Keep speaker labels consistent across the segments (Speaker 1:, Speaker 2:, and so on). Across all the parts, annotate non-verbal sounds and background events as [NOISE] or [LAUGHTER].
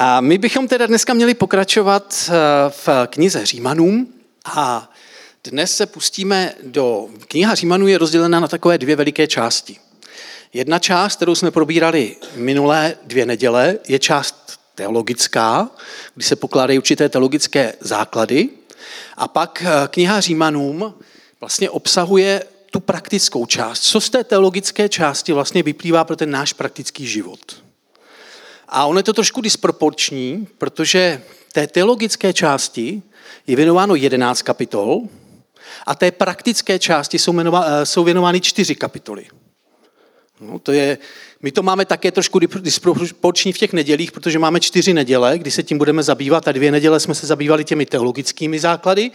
Speaker 1: A my bychom teda dneska měli pokračovat v knize Římanům a dnes se pustíme do... Kniha Římanů je rozdělena na takové dvě veliké části. Jedna část, kterou jsme probírali minulé dvě neděle, je část teologická, kdy se pokládají určité teologické základy. A pak eh, kniha Římanům vlastně obsahuje tu praktickou část. Co z té teologické části vlastně vyplývá pro ten náš praktický život? A ono je to trošku disproporční, protože té teologické části je věnováno 11 kapitol a té praktické části jsou, eh, jsou věnovány čtyři kapitoly. No, to je, my to máme také trošku disproporční v těch nedělích, protože máme čtyři neděle, kdy se tím budeme zabývat a dvě neděle jsme se zabývali těmi teologickými základy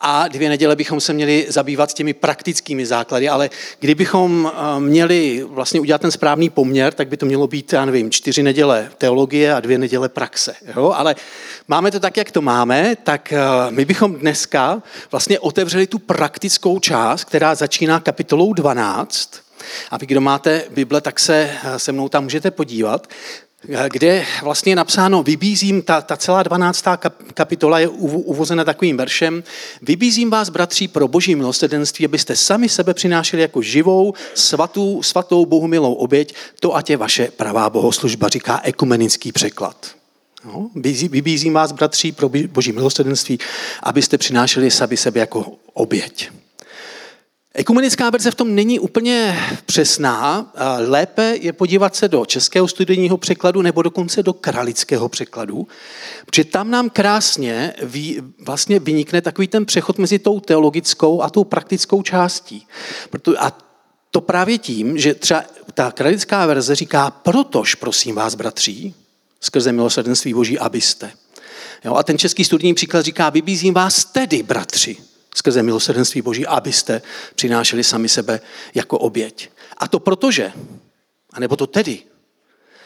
Speaker 1: a dvě neděle bychom se měli zabývat těmi praktickými základy, ale kdybychom eh, měli vlastně udělat ten správný poměr, tak by to mělo být, já nevím, čtyři neděle teologie a dvě neděle praxe. Jo? Ale máme to tak, jak to máme, tak eh, my bychom dneska vlastně otevřeli tu praktickou část, která začíná kapitolou 12, a vy, kdo máte Bible, tak se eh, se mnou tam můžete podívat, eh, kde vlastně je napsáno, vybízím, ta, ta celá 12. kapitola je uvozena takovým veršem, vybízím vás, bratří, pro boží milosedenství, abyste sami sebe přinášeli jako živou, svatou, svatou Bohu milou oběť, to ať je vaše pravá bohoslužba, říká ekumenický překlad. No, vybízím vás, bratří, pro boží milosedenství, abyste přinášeli sami sebe jako oběť. Ekumenická verze v tom není úplně přesná. Lépe je podívat se do českého studijního překladu nebo dokonce do kralického překladu, protože tam nám krásně vý, vlastně vynikne takový ten přechod mezi tou teologickou a tou praktickou částí. A to právě tím, že třeba ta kralická verze říká, protož prosím vás, bratří, skrze milosrdenství Boží, abyste. Jo, a ten český studijní příklad říká, vybízím vás tedy, bratři, skrze milosrdenství Boží, abyste přinášeli sami sebe jako oběť. A to protože, anebo to tedy,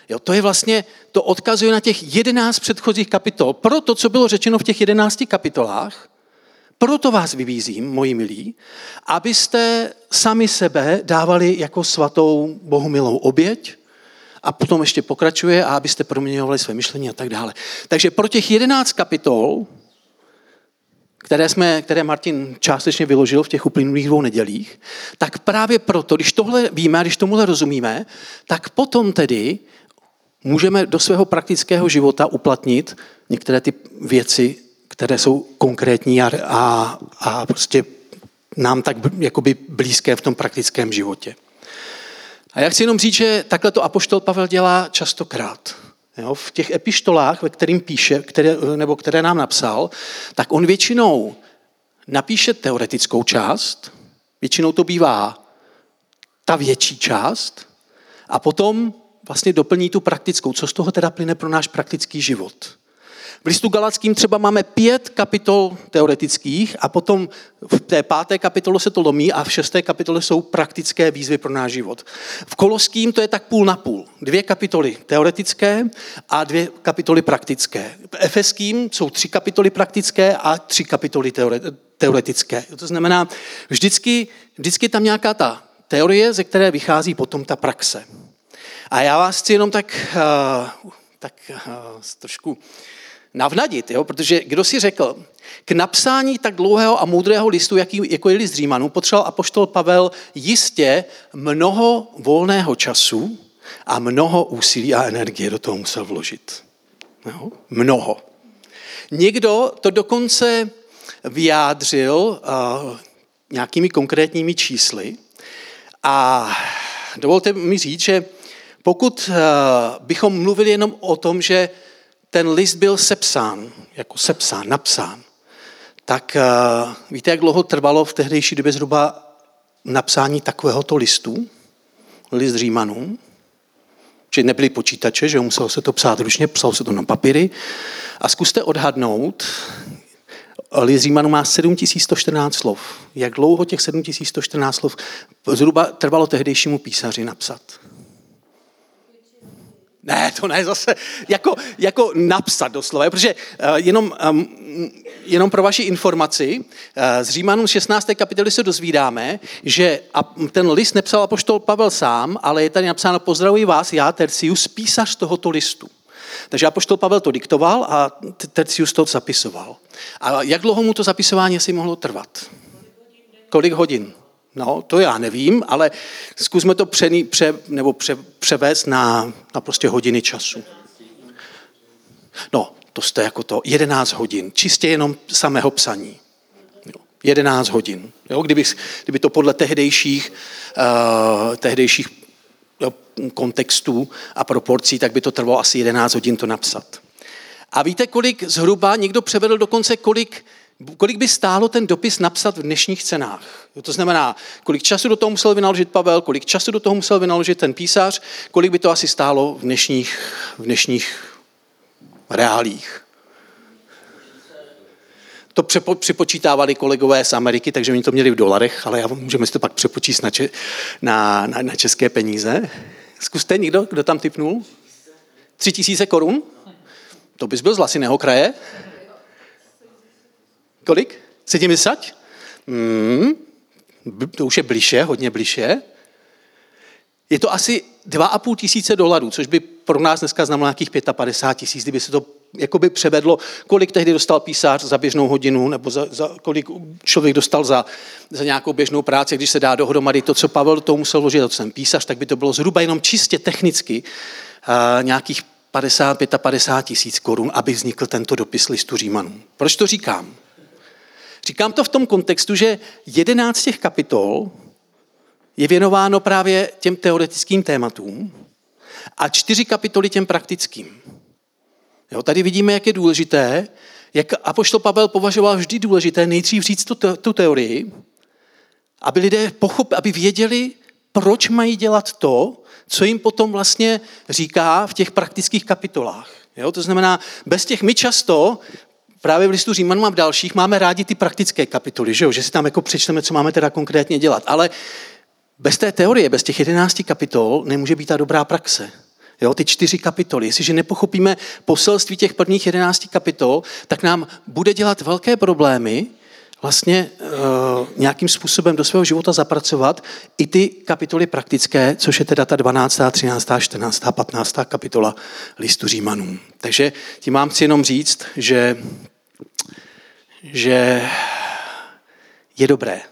Speaker 1: Jo, to je vlastně, to odkazuje na těch jedenáct předchozích kapitol. Pro to, co bylo řečeno v těch jedenácti kapitolách, proto vás vybízím, moji milí, abyste sami sebe dávali jako svatou bohumilou oběť a potom ještě pokračuje a abyste proměňovali své myšlení a tak dále. Takže pro těch jedenáct kapitol které, jsme, které Martin částečně vyložil v těch uplynulých dvou nedělích, tak právě proto, když tohle víme a když tomuhle rozumíme, tak potom tedy můžeme do svého praktického života uplatnit některé ty věci, které jsou konkrétní a, a, a prostě nám tak jakoby blízké v tom praktickém životě. A já chci jenom říct, že takhle to apoštol Pavel dělá častokrát. Jo, v těch epištolách, ve kterým píše, které, nebo které nám napsal, tak on většinou napíše teoretickou část, většinou to bývá ta větší část, a potom vlastně doplní tu praktickou. Co z toho teda plyne pro náš praktický život? V listu Galackým třeba máme pět kapitol teoretických a potom v té páté kapitole se to lomí a v šesté kapitole jsou praktické výzvy pro náš život. V Koloským to je tak půl na půl. Dvě kapitoly teoretické a dvě kapitoly praktické. V Efeským jsou tři kapitoly praktické a tři kapitoly teoretické. To znamená, vždycky, vždycky tam nějaká ta teorie, ze které vychází potom ta praxe. A já vás chci jenom tak, uh, tak uh, trošku navnadit, jo? protože kdo si řekl, k napsání tak dlouhého a moudrého listu, jaký, jako je list Římanů, potřeboval apoštol Pavel jistě mnoho volného času a mnoho úsilí a energie do toho musel vložit. Jo? Mnoho. Někdo to dokonce vyjádřil uh, nějakými konkrétními čísly a dovolte mi říct, že pokud uh, bychom mluvili jenom o tom, že ten list byl sepsán, jako sepsán, napsán, tak uh, víte, jak dlouho trvalo v tehdejší době zhruba napsání takovéhoto listu, list Římanů, že nebyly počítače, že muselo se to psát ručně, psalo se to na papíry. A zkuste odhadnout, list Římanů má 7114 slov. Jak dlouho těch 7114 slov zhruba trvalo tehdejšímu písaři napsat? Ne, to ne, zase jako, jako napsat doslova, protože uh, jenom, jenom pro vaši informaci, uh, z Římanům 16. kapitoly se dozvídáme, že a ten list nepsal apoštol Pavel sám, ale je tady napsáno pozdravuji vás, já Tercius, písař tohoto listu. Takže apoštol Pavel to diktoval a Tercius to zapisoval. A jak dlouho mu to zapisování si mohlo trvat? Kolik hodin? No, to já nevím, ale zkusme to přený, pře, nebo pře, převést na, na prostě hodiny času. No, to jste jako to 11 hodin, čistě jenom samého psaní. 11 hodin. Jo? Kdyby, kdyby to podle tehdejších, uh, tehdejších jo, kontextů a proporcí, tak by to trvalo asi 11 hodin to napsat. A víte, kolik zhruba, někdo převedl dokonce, kolik, kolik by stálo ten dopis napsat v dnešních cenách. To znamená, kolik času do toho musel vynaložit Pavel, kolik času do toho musel vynaložit ten písař, kolik by to asi stálo v dnešních, v dnešních reálích. To přepo, připočítávali kolegové z Ameriky, takže oni to měli v dolarech, ale já můžeme si to pak přepočíst na, če, na, na, na české peníze. Zkuste někdo, kdo tam typnul? Tři tisíce korun? To bys byl z Lasiného kraje? Kolik? 70? Hmm, to už je bliže, hodně bliže. Je to asi 2,5 tisíce dolarů, což by pro nás dneska znamenalo nějakých 55 tisíc, kdyby se to jakoby převedlo, kolik tehdy dostal písař za běžnou hodinu, nebo za, za, kolik člověk dostal za, za nějakou běžnou práci, když se dá dohromady to, co Pavel toho musel vložit, to jsem písař, tak by to bylo zhruba jenom čistě technicky uh, nějakých 50, 55 tisíc korun, aby vznikl tento dopis listu Římanů. Proč to říkám? Říkám to v tom kontextu, že 11 těch kapitol je věnováno právě těm teoretickým tématům a čtyři kapitoly těm praktickým. Jo, tady vidíme, jak je důležité, jak Apoštol Pavel považoval vždy důležité nejdřív říct tu, tu teorii, aby lidé pochopili, aby věděli, proč mají dělat to, co jim potom vlastně říká v těch praktických kapitolách. Jo, to znamená, bez těch my často právě v listu Římanům a v dalších máme rádi ty praktické kapitoly, že, jo? že si tam jako přečteme, co máme teda konkrétně dělat. Ale bez té teorie, bez těch jedenácti kapitol nemůže být ta dobrá praxe. Jo, ty čtyři kapitoly. Jestliže nepochopíme poselství těch prvních jedenácti kapitol, tak nám bude dělat velké problémy vlastně uh, nějakým způsobem do svého života zapracovat i ty kapitoly praktické, což je teda ta 12., 13., 14., 15. kapitola listu Římanům. Takže tím mám chci jenom říct, že, že je dobré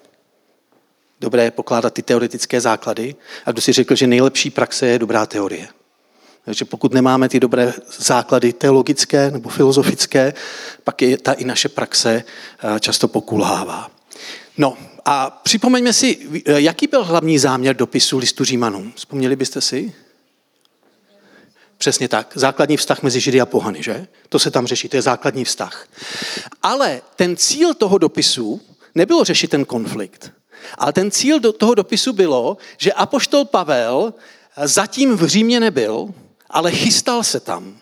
Speaker 1: dobré pokládat ty teoretické základy. A kdo si řekl, že nejlepší praxe je dobrá teorie. Takže pokud nemáme ty dobré základy teologické nebo filozofické, pak je ta i naše praxe eh, často pokulhává. No a připomeňme si, eh, jaký byl hlavní záměr dopisu listu Římanům. Vzpomněli byste si? Přesně tak. Základní vztah mezi Židy a pohany, že? To se tam řeší, to je základní vztah. Ale ten cíl toho dopisu nebylo řešit ten konflikt. Ale ten cíl do toho dopisu bylo, že apoštol Pavel zatím v Římě nebyl, ale chystal se tam.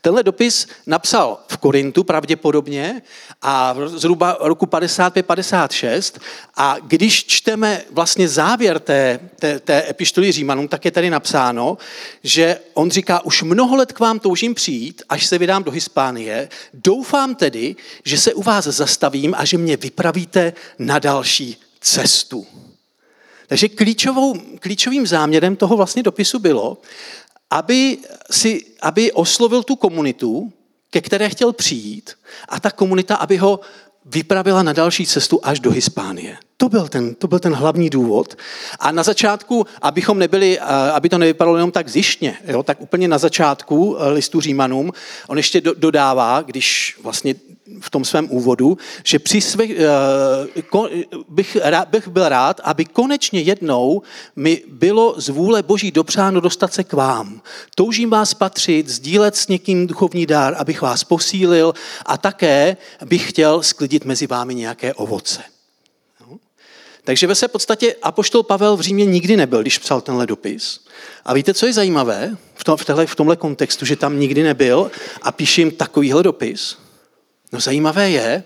Speaker 1: Tenhle dopis napsal v Korintu pravděpodobně a zhruba roku 55-56 a když čteme vlastně závěr té, té, té epištoly Římanům, tak je tady napsáno, že on říká, už mnoho let k vám toužím přijít, až se vydám do Hispánie, doufám tedy, že se u vás zastavím a že mě vypravíte na další cestu. Takže klíčovou, klíčovým záměrem toho vlastně dopisu bylo, aby, si, aby oslovil tu komunitu, ke které chtěl přijít, a ta komunita, aby ho vypravila na další cestu až do Hispánie. To byl ten, to byl ten hlavní důvod. A na začátku, abychom nebyli, aby to nevypadalo jenom tak zjištně, jo, tak úplně na začátku eh, listu Římanům, on ještě do, dodává, když vlastně v tom svém úvodu, že při své, uh, bych, bych byl rád, aby konečně jednou mi bylo z vůle Boží dopřáno dostat se k vám. Toužím vás patřit, sdílet s někým duchovní dár, abych vás posílil a také bych chtěl sklidit mezi vámi nějaké ovoce. No. Takže ve své podstatě Apoštol Pavel v Římě nikdy nebyl, když psal tenhle dopis. A víte, co je zajímavé v, tom, v, téhle, v tomhle kontextu, že tam nikdy nebyl a píše jim takovýhle dopis? No zajímavé je,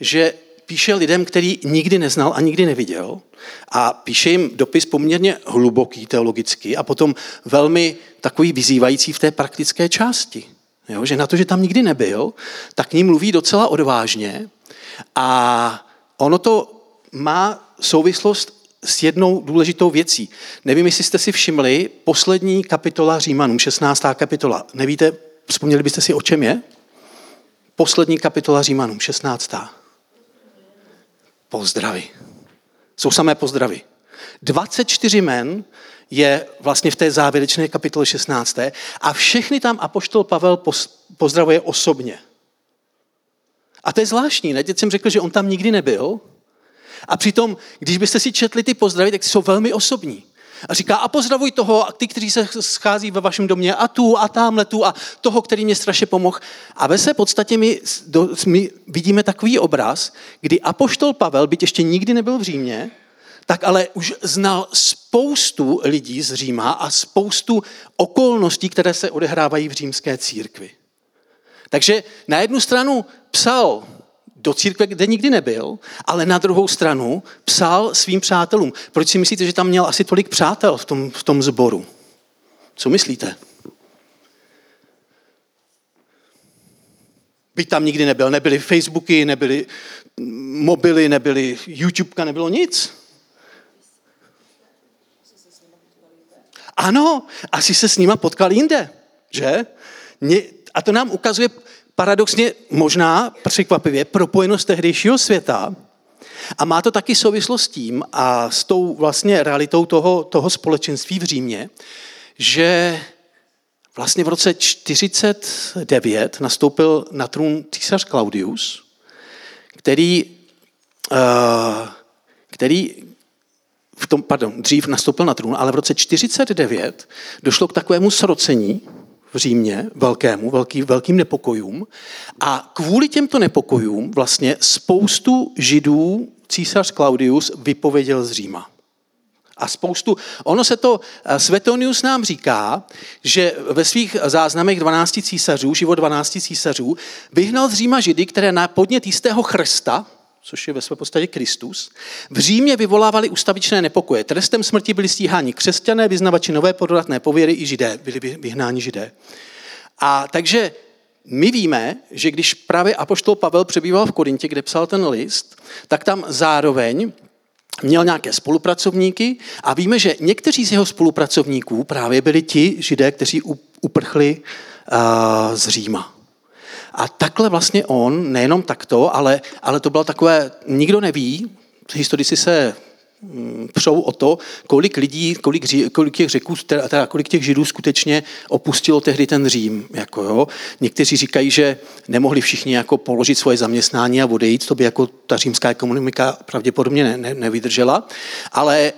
Speaker 1: že píše lidem, který nikdy neznal a nikdy neviděl a píše jim dopis poměrně hluboký teologicky a potom velmi takový vyzývající v té praktické části. Jo, že na to, že tam nikdy nebyl, tak k ním mluví docela odvážně a ono to má souvislost s jednou důležitou věcí. Nevím, jestli jste si všimli, poslední kapitola Římanům, 16. kapitola. Nevíte, vzpomněli byste si, o čem je? Poslední kapitola Římanům, 16. Pozdravy. Jsou samé pozdravy. 24 men je vlastně v té závěrečné kapitole 16. A všechny tam apoštol Pavel pozdravuje osobně. A to je zvláštní, ne? Teď jsem řekl, že on tam nikdy nebyl. A přitom, když byste si četli ty pozdravy, tak jsou velmi osobní. A říká, a pozdravuj toho, a ty, kteří se schází ve vašem domě, a tu, a tamhle tu, a toho, který mě strašně pomohl. A ve své podstatě my, do, my vidíme takový obraz, kdy apoštol Pavel, byť ještě nikdy nebyl v Římě, tak ale už znal spoustu lidí z Říma a spoustu okolností, které se odehrávají v římské církvi. Takže na jednu stranu psal do církve, kde nikdy nebyl, ale na druhou stranu psal svým přátelům. Proč si myslíte, že tam měl asi tolik přátel v tom, v tom zboru? Co myslíte? Byť tam nikdy nebyl, nebyly Facebooky, nebyly mobily, nebyly YouTubeka, nebylo nic. Ano, asi se s nima potkal jinde, že? A to nám ukazuje paradoxně možná překvapivě propojenost tehdejšího světa. A má to taky souvislost s tím a s tou vlastně realitou toho, toho společenství v Římě, že vlastně v roce 49 nastoupil na trůn císař Claudius, který, uh, který v tom, pardon, dřív nastoupil na trůn, ale v roce 49 došlo k takovému srocení v Římě, velkému, velký, velkým nepokojům. A kvůli těmto nepokojům vlastně spoustu židů císař Claudius vypověděl z Říma. A spoustu, ono se to, eh, Svetonius nám říká, že ve svých záznamech 12 císařů, život 12 císařů, vyhnal z Říma židy, které na podnět jistého chrsta, což je ve své podstatě Kristus, v Římě vyvolávali ustavičné nepokoje. Trestem smrti byli stíháni křesťané, vyznavači nové pododatné pověry i židé, byli vyhnáni židé. A takže my víme, že když právě apoštol Pavel přebýval v Korintě, kde psal ten list, tak tam zároveň měl nějaké spolupracovníky a víme, že někteří z jeho spolupracovníků právě byli ti židé, kteří uprchli z Říma. A takhle vlastně on, nejenom takto, ale, ale to bylo takové, nikdo neví, historici se mm, přou o to, kolik lidí, kolik, kolik těch řeků, teda kolik těch židů skutečně opustilo tehdy ten Řím. Jako jo. Někteří říkají, že nemohli všichni jako položit svoje zaměstnání a odejít, to by jako ta římská ekonomika pravděpodobně ne, ne, nevydržela, ale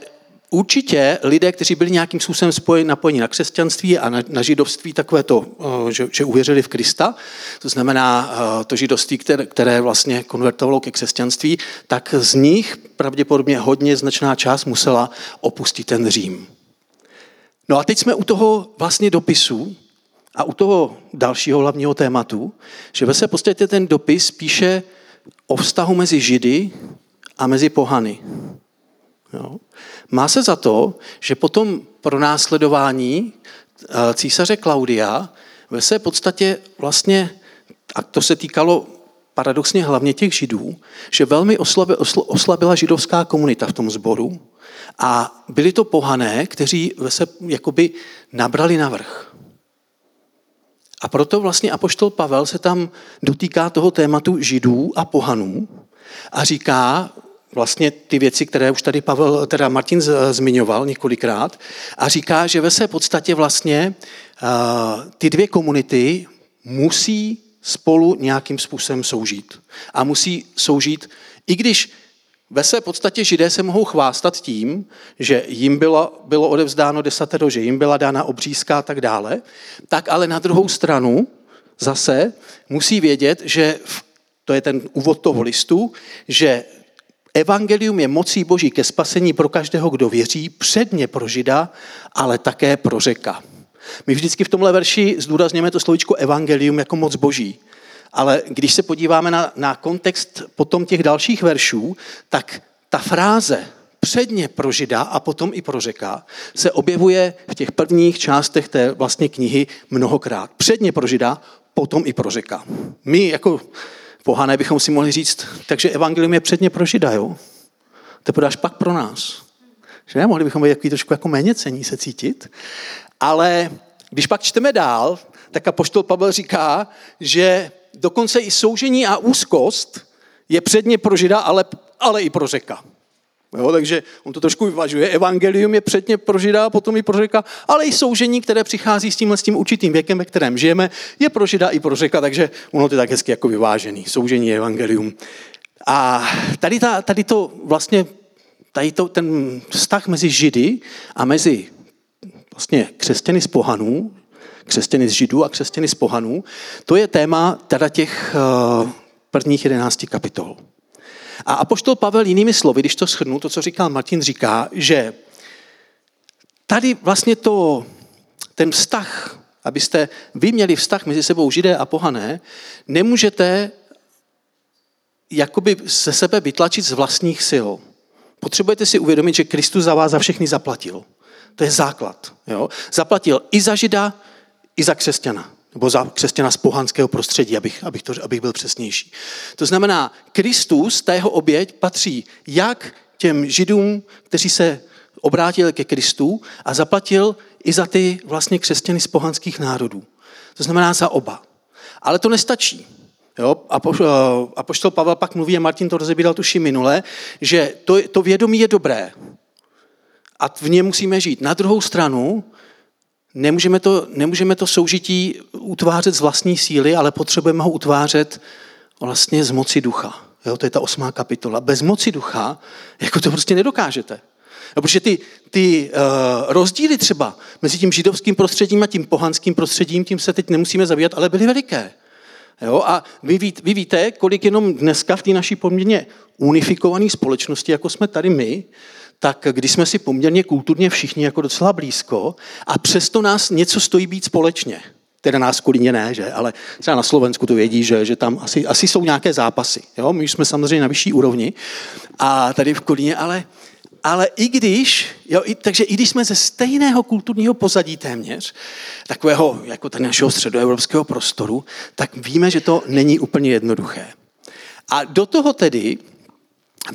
Speaker 1: Určitě lidé, kteří byli nějakým způsobem spojeni, napojeni na křesťanství a na, na židovství, takové to, eh, že, že uvěřili v Krista, to znamená eh, to židovství, které, které vlastně konvertovalo ke křesťanství, tak z nich pravděpodobně hodně značná část musela opustit ten Řím. No a teď jsme u toho vlastně dopisu a u toho dalšího hlavního tématu, že ve své podstatě ten dopis píše o vztahu mezi Židy a mezi pohany. Jo. Má se za to, že potom pro následování eh, císaře Klaudia ve své podstatě vlastně, a to se týkalo paradoxně hlavně těch židů, že velmi oslabila židovská komunita v tom sboru a byli to pohané, kteří se jakoby nabrali navrh. A proto vlastně apoštol Pavel se tam dotýká toho tématu židů a pohanů a říká, vlastně ty věci, které už tady Pavel, teda Martin zmiňoval několikrát a říká, že ve své podstatě vlastně ty dvě komunity musí spolu nějakým způsobem soužít. A musí soužít, i když ve své podstatě židé se mohou chvástat tím, že jim bylo, bylo odevzdáno desatero, že jim byla dána obřízka a tak dále, tak ale na druhou stranu zase musí vědět, že to je ten úvod toho listu, že Evangelium je mocí boží ke spasení pro každého, kdo věří, předně pro žida, ale také pro řeka. My vždycky v tomhle verši zdůrazněme to slovičko evangelium jako moc boží. Ale když se podíváme na, na kontext potom těch dalších veršů, tak ta fráze předně pro žida a potom i pro řeka se objevuje v těch prvních částech té vlastně knihy mnohokrát. Předně pro žida, potom i pro řeka. My jako pohané bychom si mohli říct, takže evangelium je předně pro žida, jo? Teprve až pak pro nás. Že mohli bychom být takový trošku jako méně cení se cítit. Ale když pak čteme dál, tak apoštol Pavel říká, že dokonce i soužení a úzkost je předně pro žida, ale, ale i pro řeka. Jo, takže on to trošku vyvažuje. Evangelium je předně pro žida potom i pro řeka, ale i soužení, které přichází s tímhle s tím určitým věkem, ve kterém žijeme, je pro žida i pro řeka, takže ono to je tak hezky jako vyvážený. Soužení je evangelium. A tady, ta, tady to vlastně, tady to, ten vztah mezi židy a mezi vlastně křesťany z pohanů, křesťany z židů a křesťany z pohanů, to je téma teda těch uh, prvních jedenácti kapitol. A apoštol Pavel jinými slovy, když to shrnu, to, co říkal Martin, říká, že tady vlastně to, ten vztah, abyste vy měli vztah mezi sebou židé a pohané, nemůžete jakoby ze sebe vytlačit z vlastních sil. Potřebujete si uvědomit, že Kristus za vás za všechny zaplatil. To je základ. Jo? Zaplatil i za žida, i za křesťana nebo za křesťana z pohanského prostředí, abych, abych, to, abych byl přesnější. To znamená, Kristus, ta jeho oběť, patří jak těm židům, kteří se obrátili ke Kristu a zaplatil i za ty vlastně křesťany z pohanských národů. To znamená za oba. Ale to nestačí. Jo? A, a poštol Pavel pak mluví, a Martin to rozebíral tuši minule, že to, to vědomí je dobré a v něm musíme žít. Na druhou stranu Nemůžeme to, nemůžeme to soužití utvářet z vlastní síly, ale potřebujeme ho utvářet vlastně z moci ducha. Jo, to je ta osmá kapitola. Bez moci ducha, jako to prostě nedokážete. No, protože ty, ty uh, rozdíly třeba mezi tím židovským prostředím a tím pohanským prostředím, tím se teď nemusíme zabývat, ale byly veliké. Jo, a vy, ví, vy víte, kolik jenom dneska v té naší poměrně unifikované společnosti, jako jsme tady my, tak když jsme si poměrně kulturně všichni jako docela blízko a přesto nás něco stojí být společně. Teda nás kolíně ne, že? ale třeba na Slovensku to vědí, že, že tam asi, asi jsou nějaké zápasy. Jo? My jsme samozřejmě na vyšší úrovni a tady v Kolíně, ale, ale i když, jo, i, takže i když jsme ze stejného kulturního pozadí téměř, takového jako ten našeho středoevropského prostoru, tak víme, že to není úplně jednoduché. A do toho tedy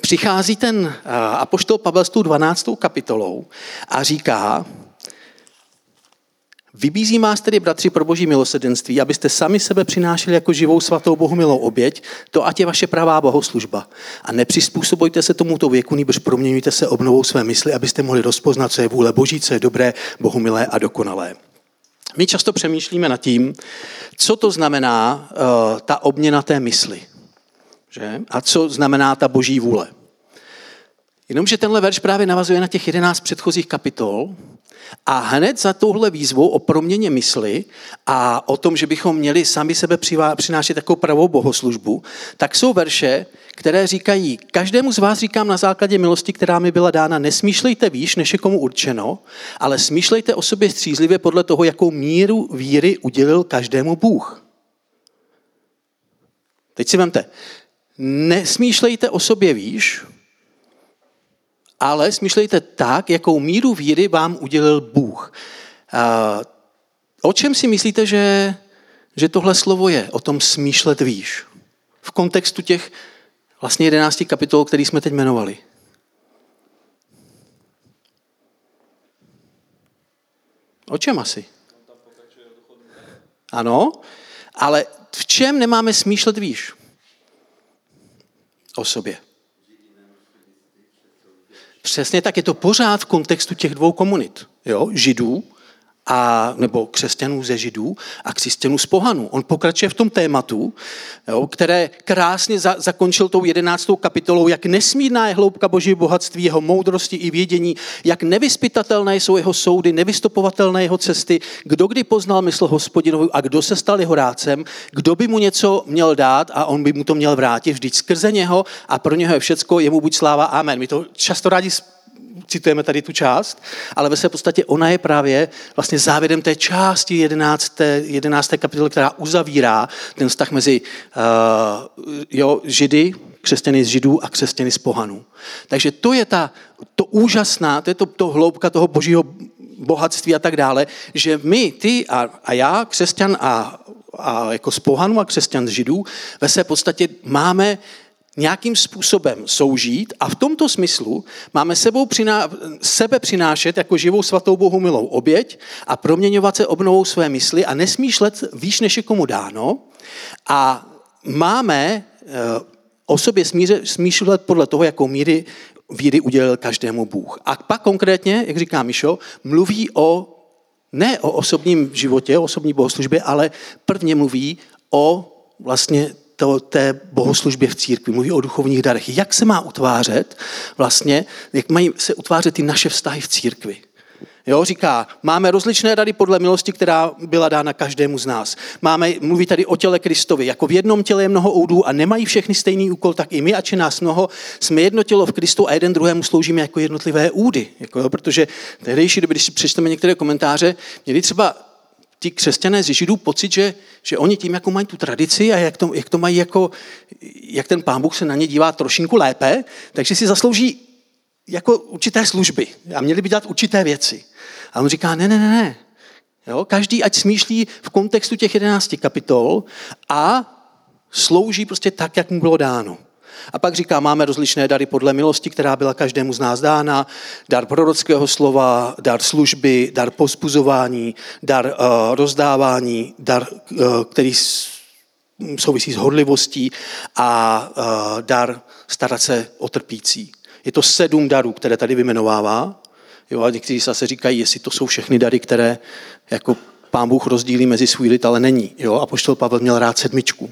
Speaker 1: přichází ten eh, apoštol Pavel s tou 12. kapitolou a říká, Vybízí vás tedy, bratři, pro boží milosedenství, abyste sami sebe přinášeli jako živou svatou Bohu milou oběť, to ať je vaše pravá bohoslužba. A nepřizpůsobujte se tomuto věku, nebož proměňujte se obnovou své mysli, abyste mohli rozpoznat, co je vůle Boží, co je dobré, Bohu milé a dokonalé. My často přemýšlíme nad tím, co to znamená uh, ta obměna té mysli. Že? A co znamená ta boží vůle? Jenomže tenhle verš právě navazuje na těch 11 předchozích kapitol a hned za touhle výzvou o proměně mysli a o tom, že bychom měli sami sebe přinášet takovou pravou bohoslužbu, tak jsou verše, které říkají, každému z vás říkám na základě milosti, která mi byla dána, nesmýšlejte výš, než je komu určeno, ale smýšlejte o sobě střízlivě podle toho, jakou míru víry udělil každému Bůh. Teď si vemte, nesmýšlejte o sobě výš, ale smýšlejte tak, jakou míru víry vám udělil Bůh. O čem si myslíte, že, že tohle slovo je? O tom smýšlet výš. V kontextu těch vlastně jedenácti kapitol, který jsme teď jmenovali. O čem asi? Ano, ale v čem nemáme smýšlet výš? O sobě. Přesně tak, je to pořád v kontextu těch dvou komunit. Jo? Židů a, nebo křesťanů ze židů a křesťanů z pohanů. On pokračuje v tom tématu, jo, které krásně za, zakončil tou jedenáctou kapitolou, jak nesmírná je hloubka boží bohatství, jeho moudrosti i vědění, jak nevyspytatelné jsou jeho soudy, nevystopovatelné jeho cesty, kdo kdy poznal mysl hospodinovu a kdo se stal jeho rádcem, kdo by mu něco měl dát a on by mu to měl vrátit vždyť skrze něho a pro něho je všecko, jemu buď sláva, amen. My to často rádi citujeme tady tu část, ale ve své podstatě ona je právě vlastně závěrem té části 11. 11. kapitoly, která uzavírá ten vztah mezi uh, jo, židy, křesťany z židů a křesťany z pohanů. Takže to je ta, to úžasná, to je to, to hloubka toho božího bohatství a tak dále, že my, ty a, a já, křesťan a, a jako z pohanů a křesťan z židů, ve své podstatě máme nějakým způsobem soužít a v tomto smyslu máme sebou přiná, sebe přinášet jako živou svatou bohu milou oběť a proměňovat se obnovou své mysli a nesmýšlet výš, než je komu dáno a máme eh, o sobě smýšlet podle toho, jakou míry víry udělil každému Bůh. A pak konkrétně, jak říká Mišo, mluví o ne o osobním životě, o osobní bohoslužbě, ale prvně mluví o vlastně to, té bohoslužbě v církvi, mluví o duchovních darech. Jak se má utvářet vlastně, jak mají se utvářet ty naše vztahy v církvi. Jo, říká, máme rozličné rady podle milosti, která byla dána každému z nás. Máme, mluví tady o těle Kristovi. Jako v jednom těle je mnoho oudů a nemají všechny stejný úkol, tak i my, ač je nás mnoho, jsme jedno tělo v Kristu a jeden druhému sloužíme jako jednotlivé údy. Jako, jo, protože tehdejší doby, když si přečteme některé komentáře, měli třeba ti křesťané z Židů pocit, že, že oni tím, jako mají tu tradici a jak to, jak to mají jako, jak ten pán Bůh se na ně dívá trošinku lépe, takže si zaslouží jako určité služby a měli by dělat určité věci. A on říká, ne, ne, ne, ne. Jo? Každý ať smýšlí v kontextu těch jedenácti kapitol a slouží prostě tak, jak mu bylo dáno. A pak říká, máme rozličné dary podle milosti, která byla každému z nás dána, dar prorockého slova, dar služby, dar pospuzování, dar uh, rozdávání, dar, uh, který souvisí s hodlivostí a uh, dar starat se o trpící. Je to sedm darů, které tady vymenovává. Jo, a někteří zase říkají, jestli to jsou všechny dary, které jako pán Bůh rozdílí mezi svůj lid, ale není. Jo, a poštol Pavel měl rád sedmičku.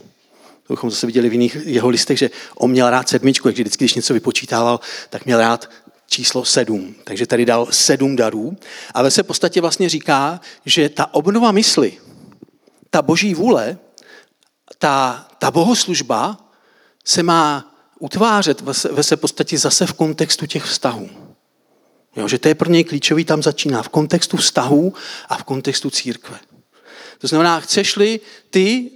Speaker 1: Bychom zase viděli v jiných jeho listech, že on měl rád sedmičku, jak vždycky, když něco vypočítával, tak měl rád číslo sedm. Takže tady dal sedm darů. A ve se podstatě vlastně říká, že ta obnova mysli, ta boží vůle, ta, ta bohoslužba se má utvářet ve ve se podstatě zase v kontextu těch vztahů. Jo, že to je pro něj klíčový, tam začíná v kontextu vztahů a v kontextu církve. To znamená, chceš-li ty,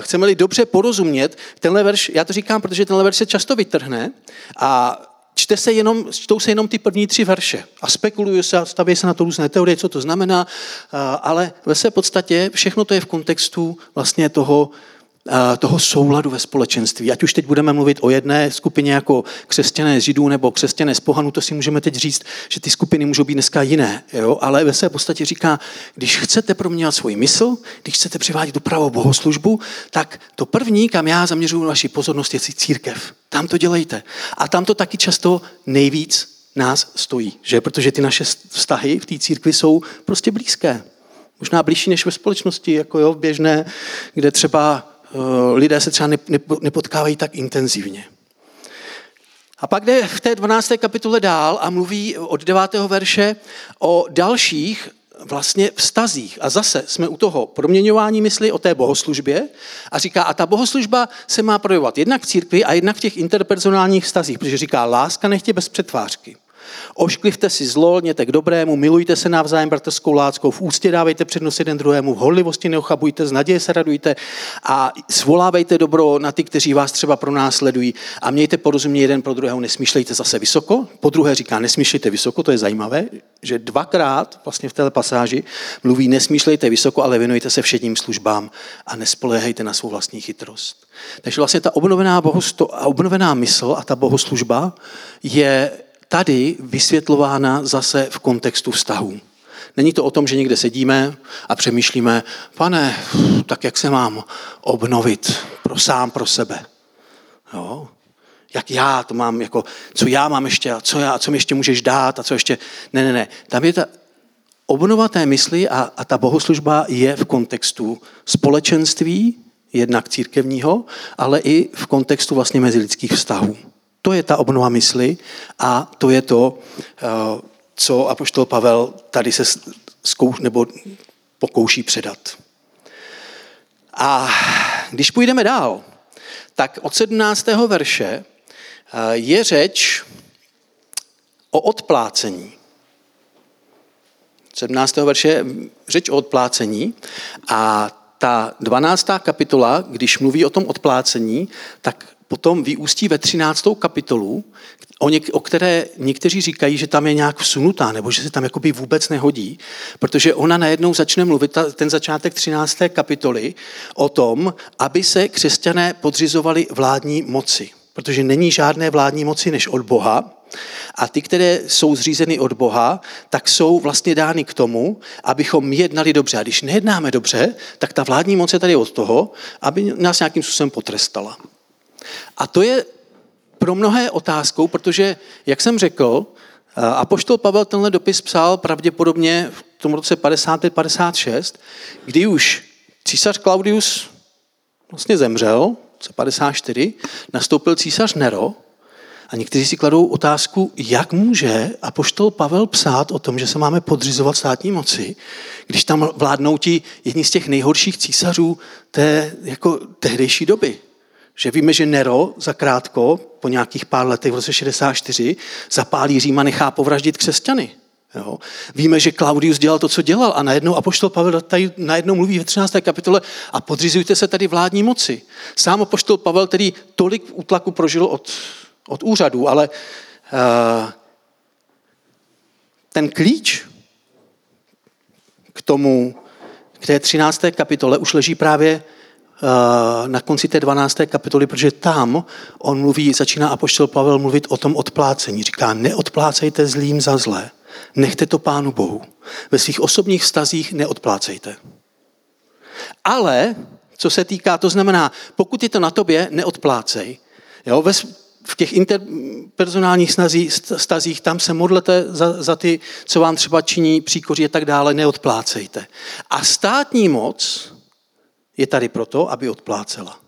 Speaker 1: chceme-li dobře porozumět, tenhle verš, já to říkám, protože tenhle verš se často vytrhne a čte se jenom, čtou se jenom ty první tři verše a spekuluje se a staví se na to různé teorie, co to znamená, uh, ale ve své podstatě všechno to je v kontextu vlastně toho, toho souladu ve společenství. Ať už teď budeme mluvit o jedné skupině jako křesťané z židů nebo křesťané z pohanů, to si můžeme teď říct, že ty skupiny můžou být dneska jiné. Jo? Ale ve své podstatě říká, když chcete proměňovat svůj mysl, když chcete přivádět do pravou bohoslužbu, tak to první, kam já zaměřuju vaši pozornost, je církev. Tam to dělejte. A tam to taky často nejvíc nás stojí, že? protože ty naše vztahy v té církvi jsou prostě blízké. Možná blížší než ve společnosti, jako jo, běžné, kde třeba Eh, lidé se třeba nepotkávají tak intenzivně. A pak jde v té 12. kapitole dál a mluví od 9. verše o dalších vlastně vztazích. A zase jsme u toho proměňování mysli o té bohoslužbě a říká, a ta bohoslužba se má projevovat jednak v církvi a jednak v těch interpersonálních vztazích, protože říká, láska nechtě bez přetvářky. Ošklivte si zlo, lněte k dobrému, milujte se navzájem bratrskou láskou, v úctě dávejte přednost jeden druhému, v horlivosti neochabujte, z naděje se radujte a svolávejte dobro na ty, kteří vás třeba pro nás sledují a mějte porozumění jeden pro druhého, nesmýšlejte zase vysoko. Po druhé říká, nesmýšlejte vysoko, to je zajímavé, že dvakrát vlastně v té pasáži mluví, nesmýšlejte vysoko, ale věnujte se všedním službám a nespoléhejte na svou vlastní chytrost. Takže vlastně ta obnovená, bohosto, obnovená mysl a ta bohoslužba je tady vysvětlována zase v kontextu vztahů. Není to o tom, že někde sedíme a přemýšlíme, pane, tak jak se mám obnovit pro sám pro sebe. Jo? Jak já to mám, jako, co já mám ještě, a co, já, co mi ještě můžeš dát a co ještě... Ne, ne, ne. Tam je ta obnova té mysli a, a ta bohoslužba je v kontextu společenství, jednak církevního, ale i v kontextu vlastně mezilidských vztahů. To je ta obnova mysli a to je to, eh, co apoštol Pavel tady se zkouš, nebo pokouší předat. A když půjdeme dál, tak od 17. verše eh, je řeč o odplácení. 17. verše je řeč o odplácení a ta 12. kapitola, když mluví o tom odplácení, tak potom vyústí ve 13. kapitolu, o, něk- o které někteří říkají, že tam je nějak vsunutá, nebo že se tam jakoby vůbec nehodí, protože ona najednou začne mluvit, ten začátek 13. kapitoly, o tom, aby se křesťané podřizovali vládní moci. protože není žádné vládní moci než od Boha. A ty, které jsou zřízeny od Boha, tak jsou vlastně dány k tomu, abychom jednali dobře. A když nejednáme dobře, tak ta vládní moc je tady od toho, aby nás nějakým způsobem potrestala. A to je pro mnohé otázkou, protože, jak jsem řekl, Apoštol Pavel tenhle dopis psal pravděpodobně v tom roce 55-56, kdy už císař Claudius vlastně zemřel, v 54, nastoupil císař Nero a někteří si kladou otázku, jak může apoštol Pavel psát o tom, že se máme podřizovat státní moci, když tam vládnou ti jedni z těch nejhorších císařů té jako tehdejší doby. Že víme, že Nero zakrátko, po nějakých pár letech v roce 64, zapálí Říma, nechá povraždit křesťany. Jo. Víme, že Claudius dělal to, co dělal a najednou apoštol Pavel tady najednou mluví ve 13. kapitole a podřizujte se tady vládní moci. Sám apoštol Pavel, který tolik útlaku prožil od, od úřadu, ale uh, ten klíč k tomu, k té 13. kapitole už leží právě na konci té 12. kapitoly, protože tam on mluví, začíná apoštol Pavel mluvit o tom odplácení. Říká, neodplácejte zlým za zlé Nechte to Pánu Bohu. Ve svých osobních vztazích neodplácejte. Ale, co se týká, to znamená, pokud je to na tobě, neodplácej. Jo, ve, v těch interpersonálních stazích, tam se modlete za, za ty, co vám třeba činí příkoří a tak dále, neodplácejte. A státní moc je tady proto, aby odplácela.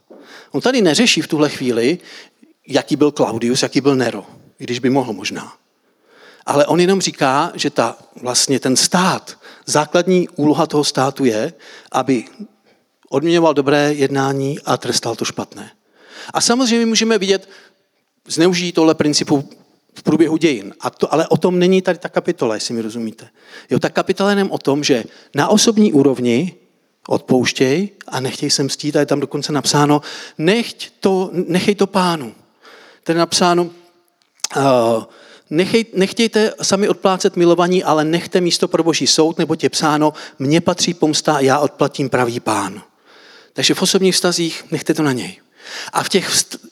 Speaker 1: On tady neřeší v tuhle chvíli, jaký byl Claudius, jaký byl Nero, když by mohl možná. Ale on jenom říká, že ta, vlastně ten stát, základní úloha toho státu je, aby odměňoval dobré jednání a trestal to špatné. A samozřejmě můžeme vidět, zneužijí tohle principu v průběhu dějin. A to, ale o tom není tady ta kapitola, jestli mi rozumíte. Jo, ta kapitola je jenom o tom, že na osobní úrovni odpouštěj a nechtěj se mstít. A je tam dokonce napsáno, nechť to, nechej to pánu. Tady je napsáno, uh, Nechej, nechtějte sami odplácet milovaní, ale nechte místo pro boží soud, nebo je psáno, mně patří pomsta a já odplatím pravý pán. Takže v osobních vztazích nechte to na něj. A v těch,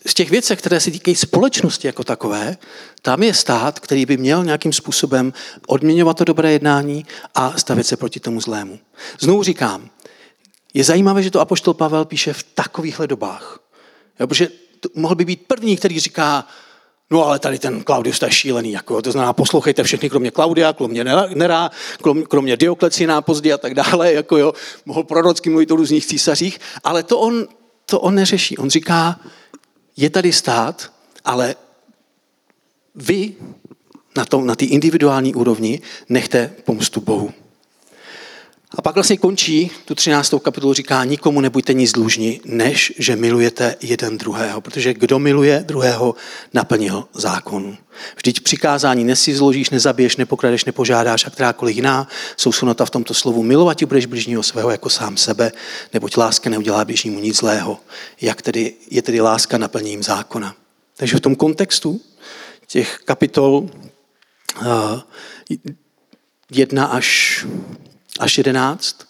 Speaker 1: v těch věcech, které se týkají společnosti jako takové, tam je stát, který by měl nějakým způsobem odměňovat to dobré jednání a stavět se proti tomu zlému. Znovu říkám, je zajímavé, že to Apoštol Pavel píše v takovýchhle dobách. Jo, protože to mohl by být první, který říká, No ale tady ten Claudius je šílený, jako, to znamená poslouchejte všechny, kromě Klaudia, kromě Nera, kromě Dioklecina později a tak dále, jako jo, mohl prorocky mluvit o různých císařích, ale to on, to on neřeší. On říká, je tady stát, ale vy na té na individuální úrovni nechte pomstu Bohu. A pak vlastně končí tu 13. kapitolu, říká, nikomu nebuďte nic dlužní, než že milujete jeden druhého, protože kdo miluje druhého, naplnil zákon. Vždyť přikázání nesi zložíš, nezabiješ, nepokradeš, nepožádáš a kterákoliv jiná jsou sunota v tomto slovu. Milovat ti budeš bližního svého jako sám sebe, neboť láska neudělá bližnímu nic zlého. Jak tedy je tedy láska naplněním zákona. Takže v tom kontextu těch kapitol uh, jedna až až 11,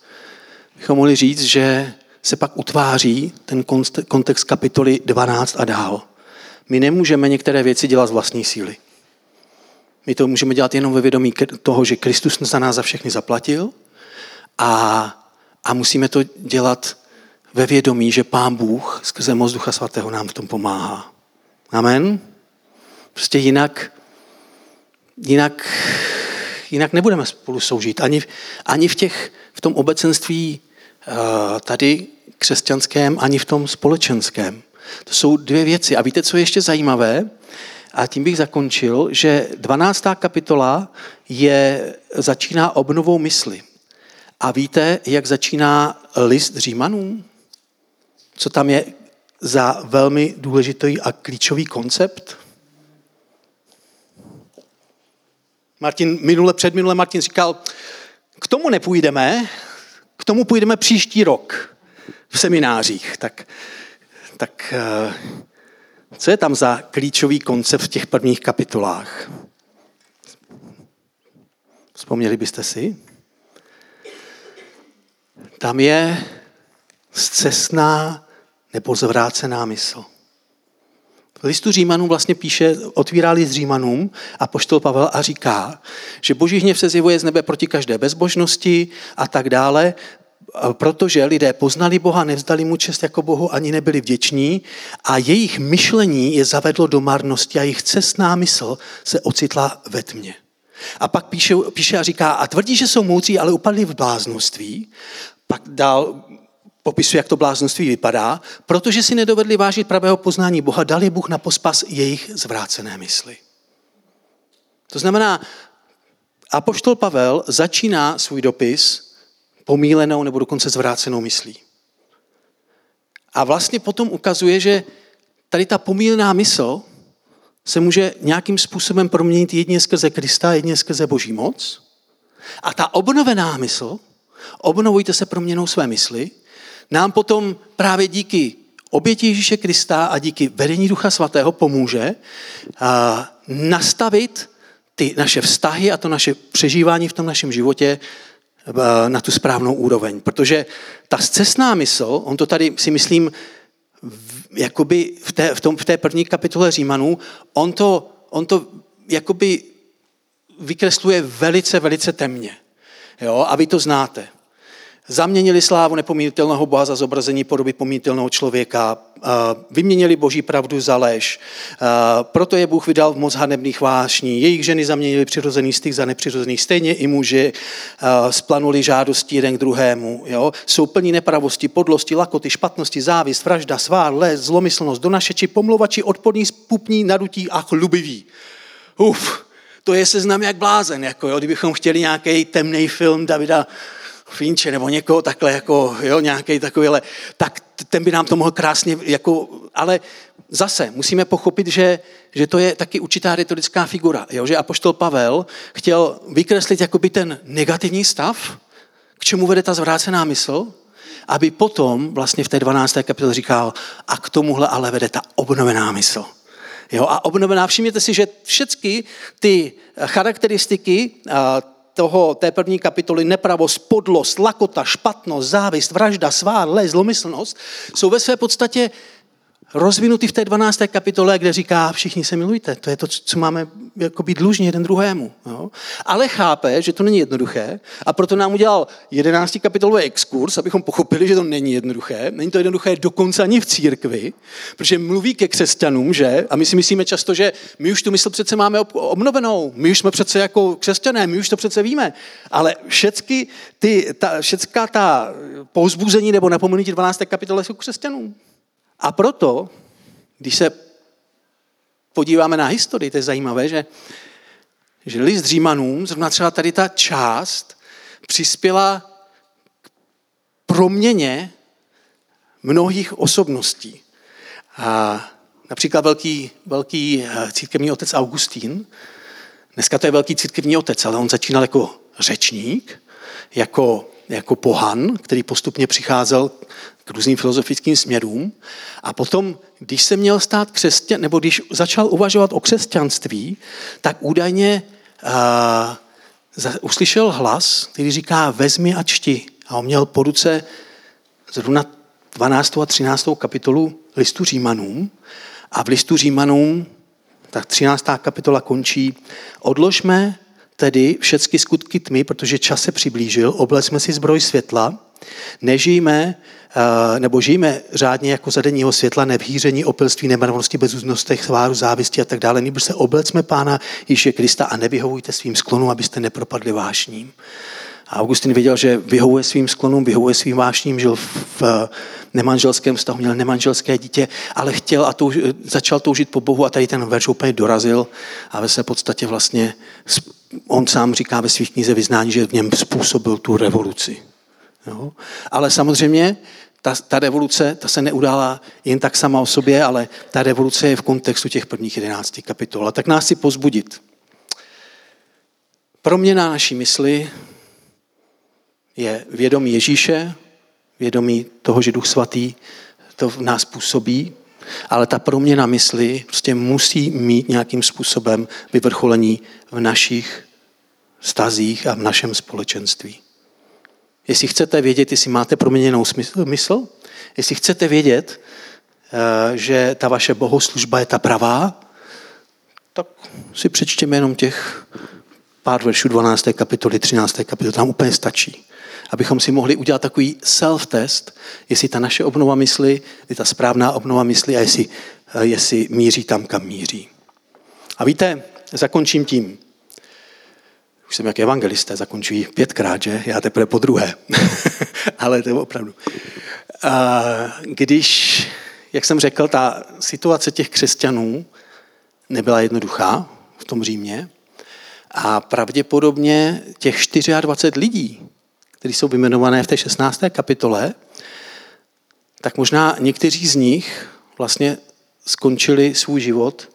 Speaker 1: bychom mohli říct, že se pak utváří ten kontext kapitoly 12 a dál. My nemůžeme některé věci dělat z vlastní síly. My to můžeme dělat jenom ve vědomí toho, že Kristus za nás za všechny zaplatil a, a musíme to dělat ve vědomí, že Pán Bůh skrze moc Ducha Svatého nám v tom pomáhá. Amen? Prostě jinak, jinak jinak nebudeme spolu soužít. Ani, ani v, těch, v tom obecenství uh, tady křesťanském, ani v tom společenském. To jsou dvě věci. A víte, co je ještě zajímavé? A tím bych zakončil, že 12. kapitola je, začíná obnovou mysli. A víte, jak začíná list Římanům? Co tam je za velmi důležitý a klíčový koncept? Martin, minule, před minule Martin říkal, k tomu nepůjdeme, k tomu půjdeme příští rok v seminářích. Tak, tak eh, co je tam za klíčový koncept v těch prvních kapitolách? Vzpomněli byste si? Tam je zcestná nebo zvrácená mysl. V listu Římanům vlastně píše, otvírá list Římanům a poštol Pavel a říká, že boží hněv se zjevuje z nebe proti každé bezbožnosti a tak dále, protože lidé poznali Boha, nevzdali mu čest jako Bohu, ani nebyli vděční a jejich myšlení je zavedlo do marnosti a jejich cestná mysl se ocitla ve tmě. A pak píše, píše a říká, a tvrdí, že jsou moudří, ale upadli v bláznoství. Pak dál popisuje, jak to bláznoství vypadá, protože si nedovedli vážit pravého poznání Boha, dal je Bůh na pospas jejich zvrácené mysli. To znamená, Apoštol Pavel začíná svůj dopis pomílenou nebo dokonce zvrácenou myslí. A vlastně potom ukazuje, že tady ta pomílená mysl se může nějakým způsobem proměnit jedině skrze Krista, jedině skrze Boží moc. A ta obnovená mysl, obnovujte se proměnou své mysli, nám potom právě díky oběti Ježíše Krista a díky vedení Ducha Svatého pomůže nastavit ty naše vztahy a to naše přežívání v tom našem životě na tu správnou úroveň. Protože ta zcestná mysl, on to tady si myslím, jakoby v té, v, tom, v té první kapitole Římanů, on to, on to jakoby vykresluje velice, velice temně. Jo? A vy to znáte. Zaměnili slávu nepomínitelného Boha za zobrazení podoby pomínitelného člověka, vyměnili boží pravdu za lež. Proto je Bůh vydal v moc hanebných vášní. Jejich ženy zaměnili přirozený styk za nepřirozený. Stejně i muži splanuli žádosti jeden k druhému. Jo? Jsou plní nepravosti, podlosti, lakoty, špatnosti, závist, vražda, svár, les, zlomyslnost, donašeči, pomluvači, odporní, spupní, nadutí a chlubiví. Uf, to je seznam jak blázen, jako jo, kdybychom chtěli nějaký temný film Davida Finče nebo někoho takhle, jako, jo, nějaký takovýhle, tak ten by nám to mohl krásně, jako, ale zase musíme pochopit, že, že to je taky určitá retorická figura, jo, že apoštol Pavel chtěl vykreslit jakoby ten negativní stav, k čemu vede ta zvrácená mysl, aby potom vlastně v té 12. kapitole říkal, a k tomuhle ale vede ta obnovená mysl. Jo, a obnovená, všimněte si, že všechny ty charakteristiky toho, té první kapitoly nepravost, podlost, lakota, špatnost, závist, vražda, svár, les, zlomyslnost, jsou ve své podstatě rozvinutý v té 12. kapitole, kde říká, všichni se milujte. To je to, co máme jako být dlužní jeden druhému. Jo? Ale chápe, že to není jednoduché a proto nám udělal 11. kapitolový exkurs, abychom pochopili, že to není jednoduché. Není to jednoduché dokonce ani v církvi, protože mluví ke křesťanům, že? A my si myslíme často, že my už tu mysl přece máme obnovenou, my už jsme přece jako křesťané, my už to přece víme. Ale všechny ty, ta, všecká ta pouzbuzení nebo napomenutí 12. kapitole jsou křesťanům. A proto, když se podíváme na historii, to je zajímavé, že, že list Římanům, zrovna třeba tady ta část, přispěla k proměně mnohých osobností. A například velký, velký eh, církevní otec Augustín, dneska to je velký církevní otec, ale on začínal jako řečník, jako, jako pohan, který postupně přicházel k různým filozofickým směrům. A potom, když se měl stát křesťan, nebo když začal uvažovat o křesťanství, tak údajně uh, uslyšel hlas, který říká vezmi a čti. A on měl po ruce zrovna 12. a 13. kapitolu listu Římanům. A v listu Římanům, tak 13. kapitola končí, odložme tedy všechny skutky tmy, protože čas se přiblížil, oblečme si zbroj světla, nežijme Eh, nebo žijeme řádně jako za denního světla, nevhýření, opilství, nemravnosti, bezúznostech, sváru, závisti a tak dále, nebo se oblecme Pána Ježíše Krista a nevyhovujte svým sklonům, abyste nepropadli vášním. A Augustin věděl, že vyhovuje svým sklonům, vyhovuje svým vášním, žil v nemanželském vztahu, měl nemanželské dítě, ale chtěl a touž, začal toužit po Bohu a tady ten verš úplně dorazil a ve své podstatě vlastně on sám říká ve svých knize vyznání, že v něm způsobil tu revoluci. Jo? Ale samozřejmě ta, ta revoluce, ta se neudála jen tak sama o sobě, ale ta revoluce je v kontextu těch prvních jedenácti kapitol. A tak nás si pozbudit. Proměna naší mysli je vědomí Ježíše, vědomí toho, že Duch Svatý to v nás působí, ale ta proměna mysli prostě musí mít nějakým způsobem vyvrcholení v našich stazích a v našem společenství. Jestli chcete vědět, jestli máte proměněnou mysl, jestli chcete vědět, eh, že ta vaše bohoslužba je ta pravá, tak si přečtěme jenom těch pár veršů 12. kapitoly, 13. kapitoly, tam úplně stačí. Abychom si mohli udělat takový self-test, jestli ta naše obnova mysli je ta správná obnova mysli a jestli, eh, jestli míří tam, kam míří. A víte, zakončím tím. Už jsem jak evangelisté, zakončují pětkrát, že? Já teprve po druhé. [LAUGHS] Ale to je opravdu. A když, jak jsem řekl, ta situace těch křesťanů nebyla jednoduchá v tom Římě a pravděpodobně těch 24 lidí, kteří jsou vyjmenované v té 16. kapitole, tak možná někteří z nich vlastně skončili svůj život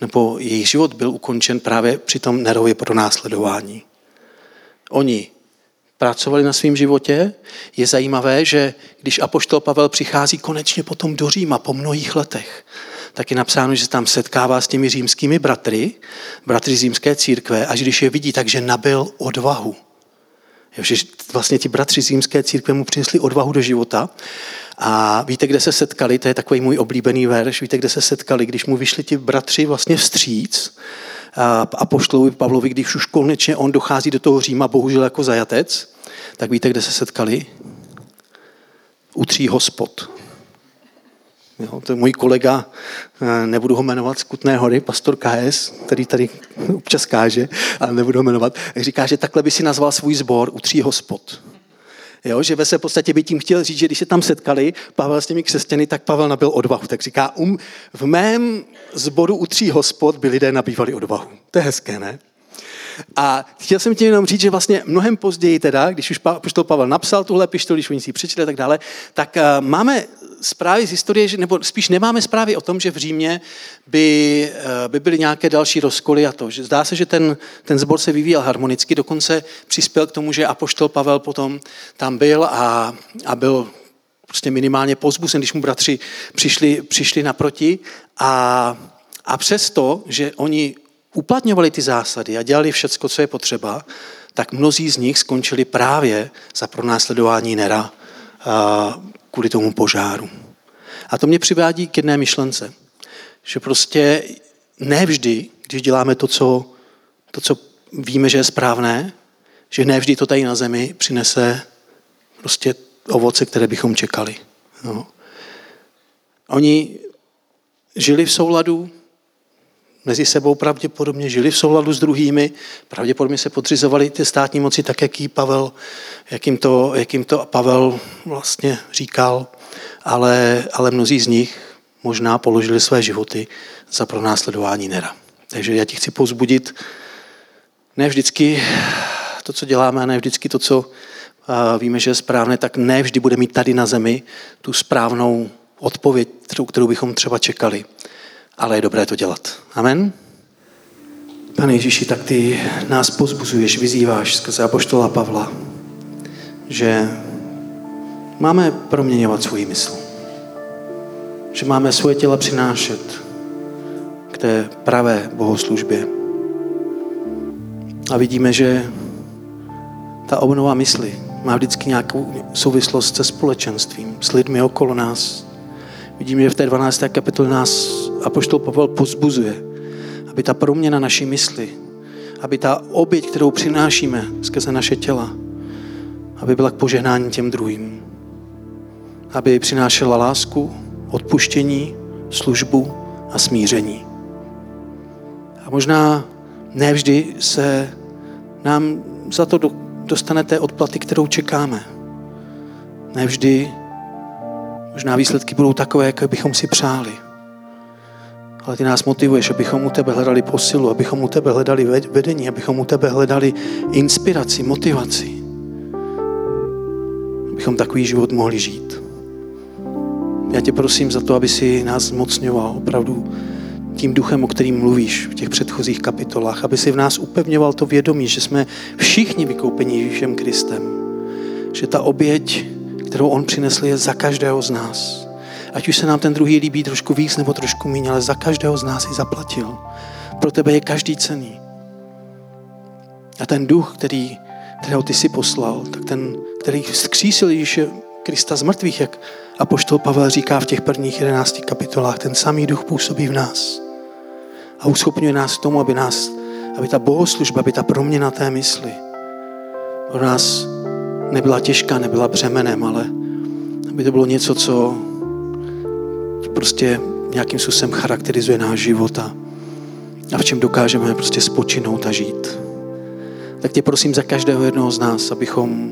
Speaker 1: nebo jejich život byl ukončen právě při tom Nerově pronásledování. Oni pracovali na svém životě. Je zajímavé, že když apoštol Pavel přichází konečně potom do Říma po mnohých letech, tak je napsáno, že se tam setkává s těmi římskými bratry, bratry římské církve, až když je vidí, takže nabil odvahu. že vlastně ti bratři římské církve mu přinesli odvahu do života a víte, kde se setkali, to je takový můj oblíbený verš, víte, kde se setkali, když mu vyšli ti bratři vlastně vstříc a pošlouvi Pavlovi, když už konečně on dochází do toho Říma, bohužel jako zajatec, tak víte, kde se setkali? U tří hospod. Jo, to je můj kolega, eh, nebudu ho jmenovat z Kutné hory, pastor KS, který tady občas káže, ale nebudu ho jmenovat, říká, že takhle by si nazval svůj sbor u tří hospod. Jo, že ve své podstatě by tím chtěl říct, že když se tam setkali Pavel s těmi křesťany, tak Pavel nabil odvahu. Tak říká, um, v mém zboru u tří hospod by lidé nabývali odvahu. To je hezké, ne? A chtěl jsem tím jenom říct, že vlastně mnohem později teda, když už poštol Pavel napsal tuhle pištoli, když oni si ji přečetli a tak dále, tak uh, máme zprávy z historie, nebo spíš nemáme zprávy o tom, že v Římě by, uh, by byly nějaké další rozkoly a to. Že zdá se, že ten, ten zbor se vyvíjel harmonicky, dokonce přispěl k tomu, že apoštol Pavel potom tam byl a, a byl prostě minimálně pozbuzen, když mu bratři přišli, přišli naproti. A, a přesto, že oni uplatňovali ty zásady a dělali všecko, co je potřeba, tak mnozí z nich skončili právě za pronásledování Nera kvůli tomu požáru. A to mě přivádí k jedné myšlence, že prostě nevždy, když děláme to, co, to, co víme, že je správné, že nevždy to tady na zemi přinese prostě ovoce, které bychom čekali. No. Oni žili v souladu mezi sebou pravděpodobně žili v souladu s druhými, pravděpodobně se podřizovali ty státní moci tak, jak, Pavel, jak, jim to, jak jim to Pavel vlastně říkal, ale, ale mnozí z nich možná položili své životy za pronásledování Nera. Takže já ti chci pozbudit, ne vždycky to, co děláme, a ne vždycky to, co víme, že je správné, tak ne vždy bude mít tady na zemi tu správnou odpověď, kterou bychom třeba čekali ale je dobré to dělat. Amen? Pane Ježíši, tak ty nás pozbuzuješ, vyzýváš skrze Apoštola Pavla, že máme proměňovat svůj mysl. Že máme svoje těla přinášet k té pravé bohoslužbě. A vidíme, že ta obnova mysli má vždycky nějakou souvislost se společenstvím, s lidmi okolo nás. Vidíme, že v té 12. kapitole nás Apoštol Pavel pozbuzuje, aby ta proměna naší mysli, aby ta oběť, kterou přinášíme skrze naše těla, aby byla k požehnání těm druhým. Aby přinášela lásku, odpuštění, službu a smíření. A možná nevždy se nám za to dostane té odplaty, kterou čekáme. Nevždy možná výsledky budou takové, jak bychom si přáli ale ty nás motivuješ, abychom u tebe hledali posilu, abychom u tebe hledali vedení, abychom u tebe hledali inspiraci, motivaci. Abychom takový život mohli žít. Já tě prosím za to, aby si nás zmocňoval opravdu tím duchem, o kterým mluvíš v těch předchozích kapitolách, aby si v nás upevňoval to vědomí, že jsme všichni vykoupeni Ježíšem Kristem. Že ta oběť, kterou on přinesl, je za každého z nás Ať už se nám ten druhý líbí trošku víc nebo trošku méně, ale za každého z nás ji zaplatil. Pro tebe je každý cený. A ten duch, který, kterého ty si poslal, tak ten, který vzkřísil Ježíše Krista z mrtvých, jak A poštol Pavel říká v těch prvních jedenácti kapitolách, ten samý duch působí v nás a uschopňuje nás k tomu, aby, nás, aby ta bohoslužba, aby ta proměna té mysli pro nás nebyla těžká, nebyla břemenem, ale aby to bylo něco, co prostě nějakým způsobem charakterizuje náš život a, v čem dokážeme prostě spočinout a žít. Tak tě prosím za každého jednoho z nás, abychom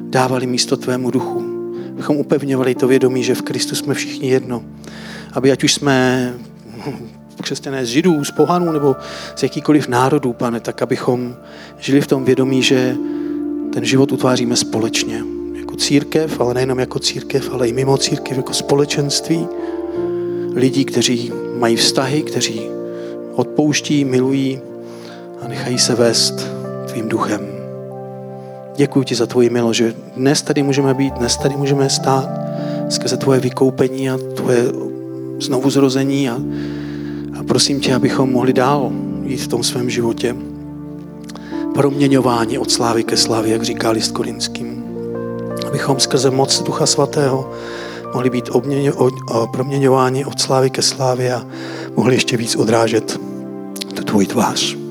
Speaker 1: dávali místo tvému duchu, abychom upevňovali to vědomí, že v Kristu jsme všichni jedno. Aby ať už jsme křesťané z židů, z pohanů nebo z jakýkoliv národů, pane, tak abychom žili v tom vědomí, že ten život utváříme společně. Jako církev, ale nejenom jako církev, ale i mimo církev, jako společenství lidí, kteří mají vztahy, kteří odpouští, milují a nechají se vést tvým duchem. Děkuji ti za tvoji milost, že dnes tady můžeme být, dnes tady můžeme stát skrze tvoje vykoupení a tvoje znovu zrození a, a prosím tě, abychom mohli dál jít v tom svém životě. Proměňování od slávy ke slávě, jak říká list korinským. Abychom skrze moc Ducha Svatého mohli být proměňováni od slávy ke slávě a mohli ještě víc odrážet tu tvoji tvář.